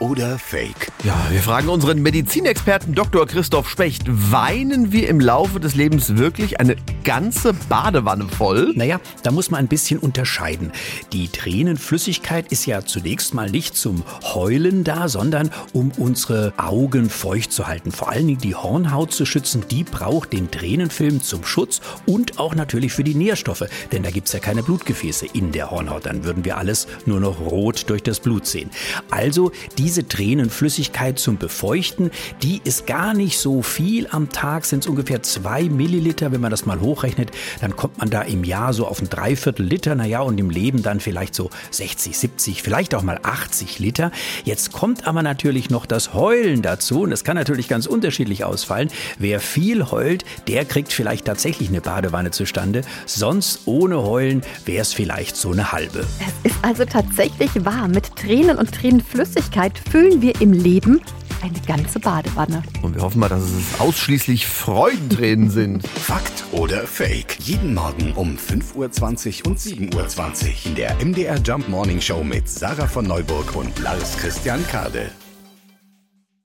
oder Fake? Ja, wir fragen unseren Medizinexperten Dr. Christoph Specht. Weinen wir im Laufe des Lebens wirklich eine ganze Badewanne voll? Naja, da muss man ein bisschen unterscheiden. Die Tränenflüssigkeit ist ja zunächst mal nicht zum Heulen da, sondern um unsere Augen feucht zu halten. Vor allen Dingen die Hornhaut zu schützen, die braucht den Tränenfilm zum Schutz und auch natürlich für die Nährstoffe. Denn da gibt's ja keine Blutgefäße in der Hornhaut. Dann würden wir alles nur noch rot durch das Blut sehen. Also diese Tränenflüssigkeit zum Befeuchten, die ist gar nicht so viel am Tag, sind es ungefähr zwei Milliliter. Wenn man das mal hochrechnet, dann kommt man da im Jahr so auf ein Dreiviertel Liter, naja, und im Leben dann vielleicht so 60, 70, vielleicht auch mal 80 Liter. Jetzt kommt aber natürlich noch das Heulen dazu und das kann natürlich ganz unterschiedlich ausfallen. Wer viel heult, der kriegt vielleicht tatsächlich eine Badewanne zustande. Sonst ohne Heulen wäre es vielleicht so eine halbe. Es ist also tatsächlich wahr. Mit Tränen und Tränenflüssigkeit füllen wir im Leben eine ganze Badewanne. Und wir hoffen mal, dass es ausschließlich Freudentränen sind. Fakt oder Fake? Jeden Morgen um 5.20 Uhr und 7.20 Uhr in der MDR Jump Morning Show mit Sarah von Neuburg und Lars Christian Kade.